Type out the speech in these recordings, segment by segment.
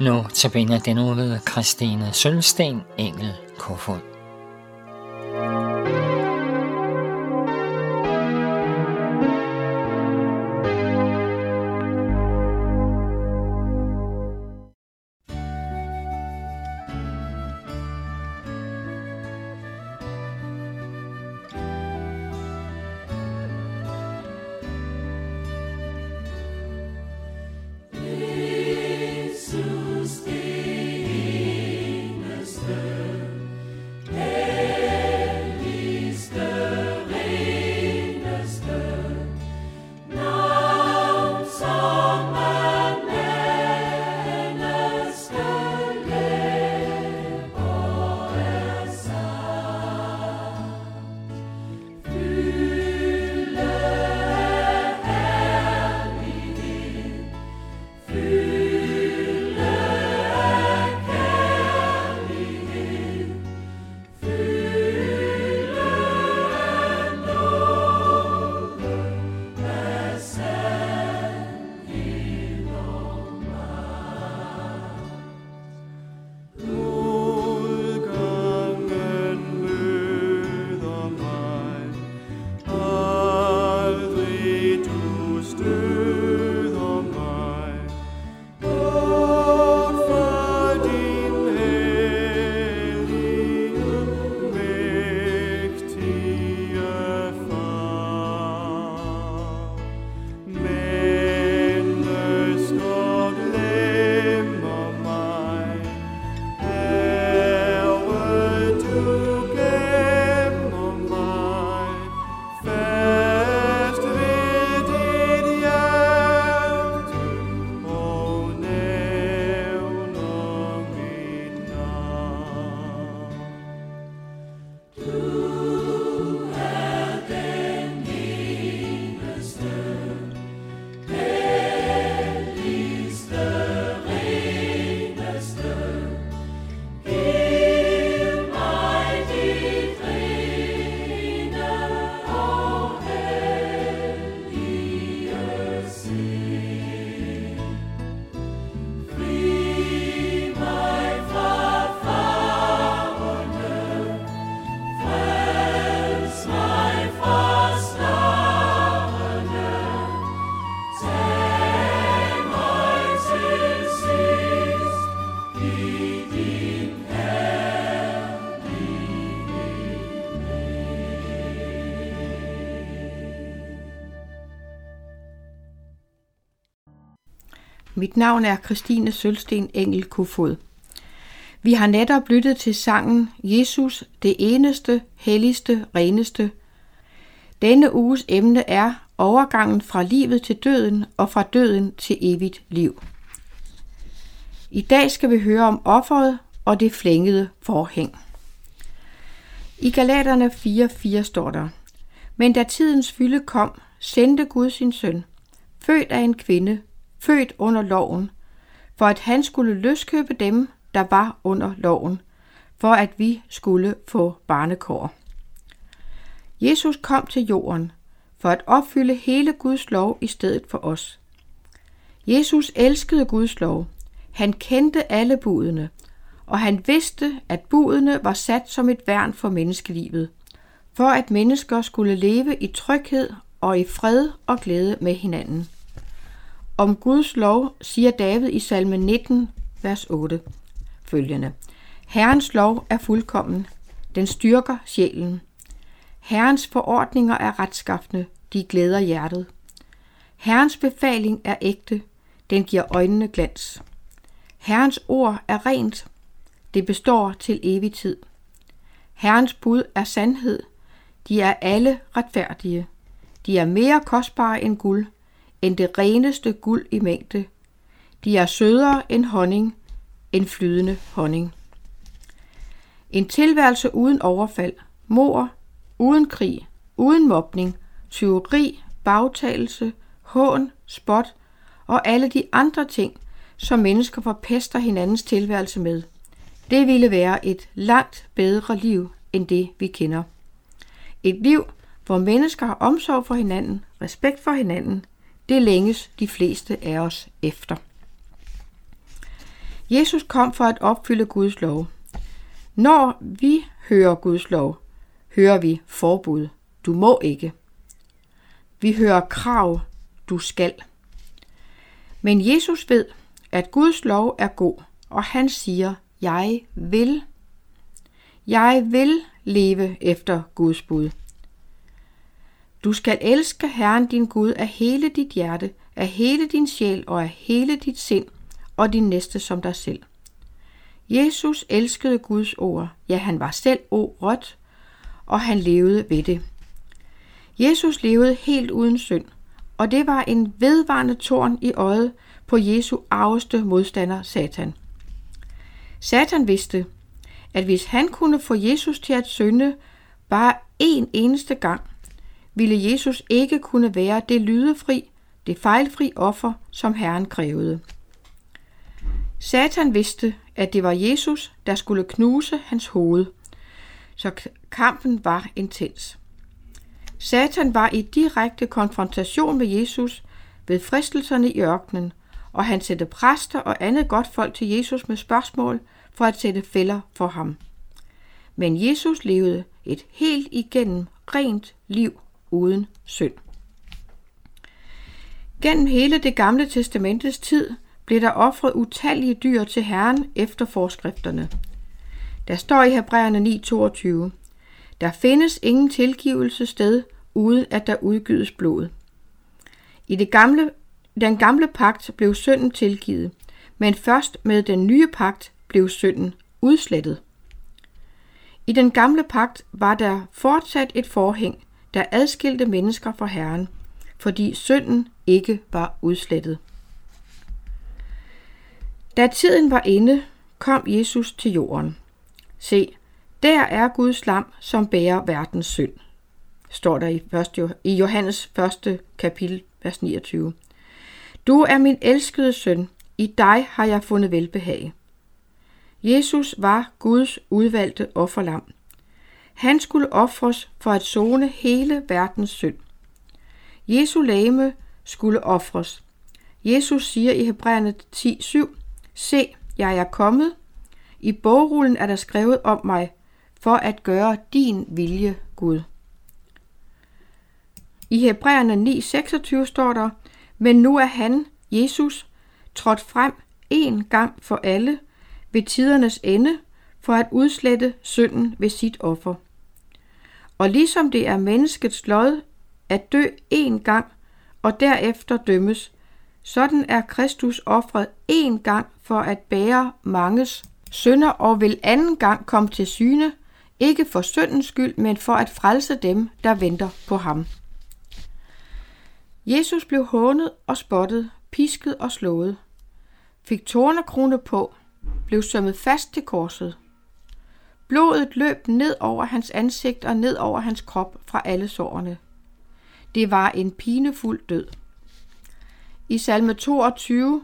Nu tabiner den uge Christine Sølsten, Engel Kofod. Mit navn er Christine Sølsten Engel Kofod. Vi har netop lyttet til sangen Jesus, det eneste, helligste, reneste. Denne uges emne er overgangen fra livet til døden og fra døden til evigt liv. I dag skal vi høre om offeret og det flængede forhæng. I Galaterne 4.4 står der, Men da tidens fylde kom, sendte Gud sin søn, født af en kvinde, født under loven, for at han skulle løskøbe dem, der var under loven, for at vi skulle få barnekår. Jesus kom til jorden for at opfylde hele Guds lov i stedet for os. Jesus elskede Guds lov. Han kendte alle budene, og han vidste, at budene var sat som et værn for menneskelivet, for at mennesker skulle leve i tryghed og i fred og glæde med hinanden. Om Guds lov siger David i salme 19, vers 8 følgende. Herrens lov er fuldkommen. Den styrker sjælen. Herrens forordninger er retskaffende. De glæder hjertet. Herrens befaling er ægte. Den giver øjnene glans. Herrens ord er rent. Det består til evig tid. Herrens bud er sandhed. De er alle retfærdige. De er mere kostbare end guld, end det reneste guld i mængde. De er sødere end honning, end flydende honning. En tilværelse uden overfald, mor, uden krig, uden mobning, tyveri, bagtagelse, hån, spot og alle de andre ting, som mennesker forpester hinandens tilværelse med. Det ville være et langt bedre liv end det, vi kender. Et liv, hvor mennesker har omsorg for hinanden, respekt for hinanden, det længes de fleste af os efter. Jesus kom for at opfylde Guds lov. Når vi hører Guds lov, hører vi forbud. Du må ikke. Vi hører krav. Du skal. Men Jesus ved, at Guds lov er god, og han siger, jeg vil. Jeg vil leve efter Guds bud. Du skal elske Herren din Gud af hele dit hjerte, af hele din sjæl og af hele dit sind, og din næste som dig selv. Jesus elskede Guds ord. Ja, han var selv ordet, og han levede ved det. Jesus levede helt uden synd, og det var en vedvarende torn i øjet på Jesu arveste modstander, Satan. Satan vidste, at hvis han kunne få Jesus til at synde bare en eneste gang, ville Jesus ikke kunne være det lydefri, det fejlfri offer, som Herren krævede. Satan vidste, at det var Jesus, der skulle knuse hans hoved, så kampen var intens. Satan var i direkte konfrontation med Jesus ved fristelserne i ørkenen, og han sendte præster og andet godt folk til Jesus med spørgsmål for at sætte fælder for ham. Men Jesus levede et helt igennem rent liv uden synd. Gennem hele det gamle testamentets tid blev der ofret utallige dyr til Herren efter forskrifterne. Der står i Hebræerne 9:22, der findes ingen tilgivelse sted, uden at der udgydes blod. I det gamle, den gamle pagt blev synden tilgivet, men først med den nye pagt blev synden udslettet. I den gamle pagt var der fortsat et forhæng, der adskilte mennesker fra Herren, fordi synden ikke var udslettet. Da tiden var inde, kom Jesus til jorden. Se, der er Guds lam, som bærer verdens synd, står der i, i Johannes 1. kapitel, vers 29. Du er min elskede søn, i dig har jeg fundet velbehag. Jesus var Guds udvalgte offerlam. Han skulle ofres for at zone hele verdens synd. Jesu lame skulle ofres. Jesus siger i Hebræerne 10:7, Se, jeg er kommet. I bogrullen er der skrevet om mig, for at gøre din vilje, Gud. I Hebræerne 9:26 står der, men nu er han, Jesus, trådt frem en gang for alle ved tidernes ende for at udslette synden ved sit offer. Og ligesom det er menneskets lod at dø én gang og derefter dømmes, sådan er Kristus offret én gang for at bære manges synder og vil anden gang komme til syne, ikke for syndens skyld, men for at frelse dem, der venter på ham. Jesus blev hånet og spottet, pisket og slået, fik tornekrone på, blev sømmet fast til korset. Blodet løb ned over hans ansigt og ned over hans krop fra alle sårene. Det var en pinefuld død. I salme 22,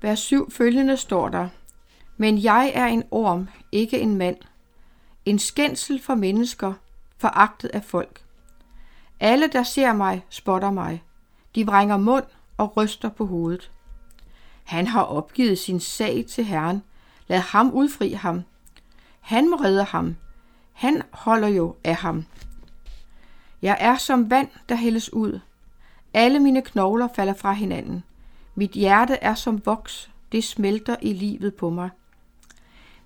vers 7 følgende står der, Men jeg er en orm, ikke en mand, en skændsel for mennesker, foragtet af folk. Alle, der ser mig, spotter mig. De vrænger mund og ryster på hovedet. Han har opgivet sin sag til Herren. Lad ham udfri ham. Han må redde ham. Han holder jo af ham. Jeg er som vand, der hældes ud. Alle mine knogler falder fra hinanden. Mit hjerte er som voks, det smelter i livet på mig.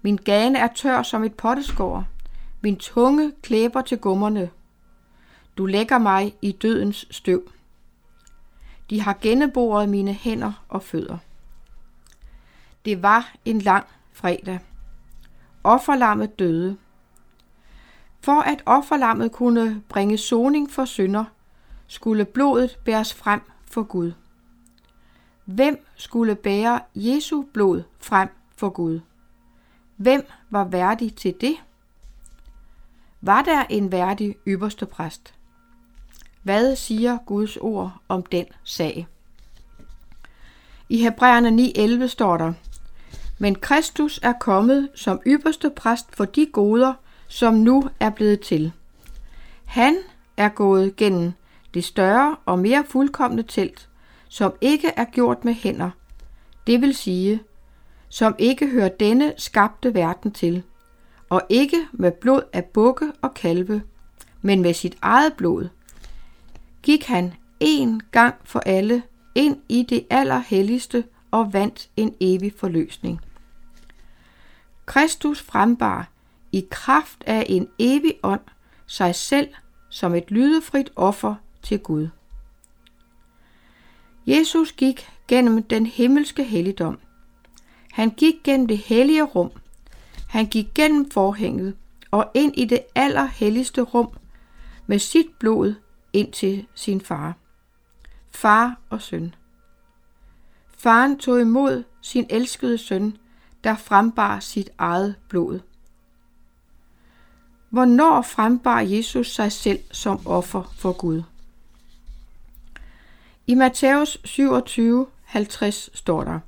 Min gane er tør som et potteskår. Min tunge klæber til gummerne. Du lægger mig i dødens støv. De har genneboret mine hænder og fødder. Det var en lang fredag. Offerlammet døde. For at offerlammet kunne bringe soning for synder, skulle blodet bæres frem for Gud. Hvem skulle bære Jesu blod frem for Gud? Hvem var værdig til det? Var der en værdig ypperste præst? Hvad siger Guds ord om den sag? I Hebræerne 9:11 står der, men Kristus er kommet som ypperste præst for de goder, som nu er blevet til. Han er gået gennem det større og mere fuldkommende telt, som ikke er gjort med hænder, det vil sige, som ikke hører denne skabte verden til, og ikke med blod af bukke og kalve, men med sit eget blod, gik han en gang for alle ind i det allerhelligste og vandt en evig forløsning. Kristus frembar i kraft af en evig ånd sig selv som et lydefrit offer til Gud. Jesus gik gennem den himmelske helligdom. Han gik gennem det hellige rum. Han gik gennem forhænget og ind i det allerhelligste rum med sit blod ind til sin far. Far og søn. Faren tog imod sin elskede søn, der frembar sit eget blod. Hvornår frembar Jesus sig selv som offer for Gud? I Matthæus 27, 50 står der,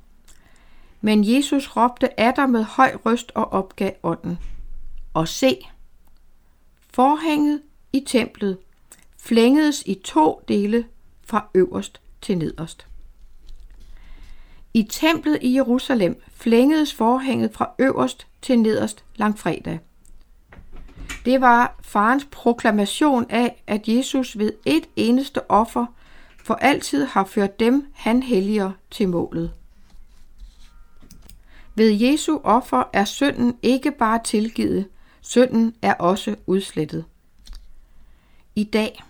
Men Jesus råbte af med høj røst og opgav ånden. Og se, forhænget i templet flængedes i to dele fra øverst til nederst. I templet i Jerusalem flængedes forhænget fra øverst til nederst langfredag. Det var farens proklamation af, at Jesus ved et eneste offer for altid har ført dem, han helliger, til målet. Ved Jesu offer er synden ikke bare tilgivet, synden er også udslettet. I dag,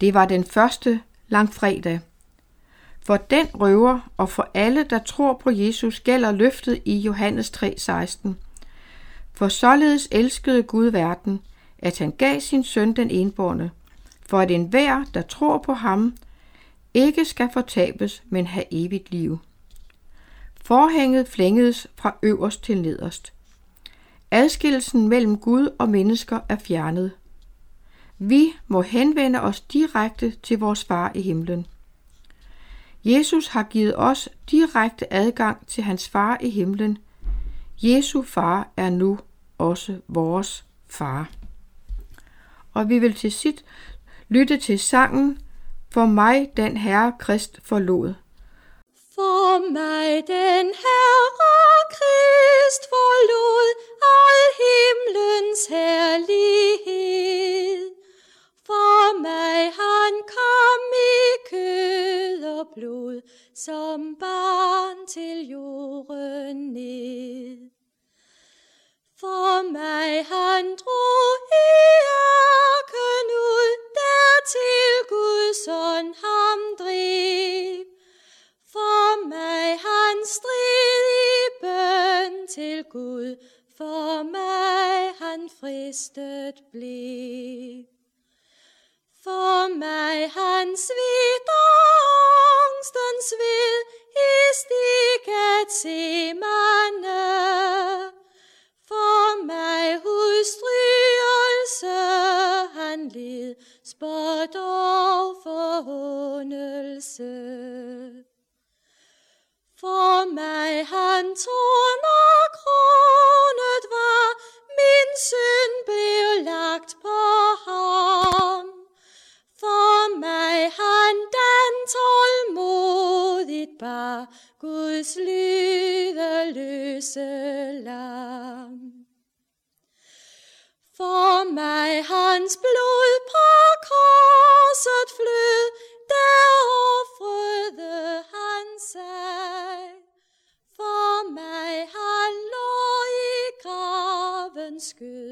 det var den første langfredag, for den røver og for alle, der tror på Jesus, gælder løftet i Johannes 3:16. For således elskede Gud verden, at han gav sin søn den enborne, for at enhver, der tror på ham, ikke skal fortabes, men have evigt liv. Forhænget flængedes fra øverst til nederst. Adskillelsen mellem Gud og mennesker er fjernet. Vi må henvende os direkte til vores far i himlen. Jesus har givet os direkte adgang til hans far i himlen. Jesu far er nu også vores far. Og vi vil til sit lytte til sangen For mig den Herre Krist forlod. For mig den Herre Krist forlod til Gud, for mig han fristet blev. For mig han svit angstens ved i stikket se mande. For mig hudstrygelse han led, spot og forhåndelse. For mig han tog unscrew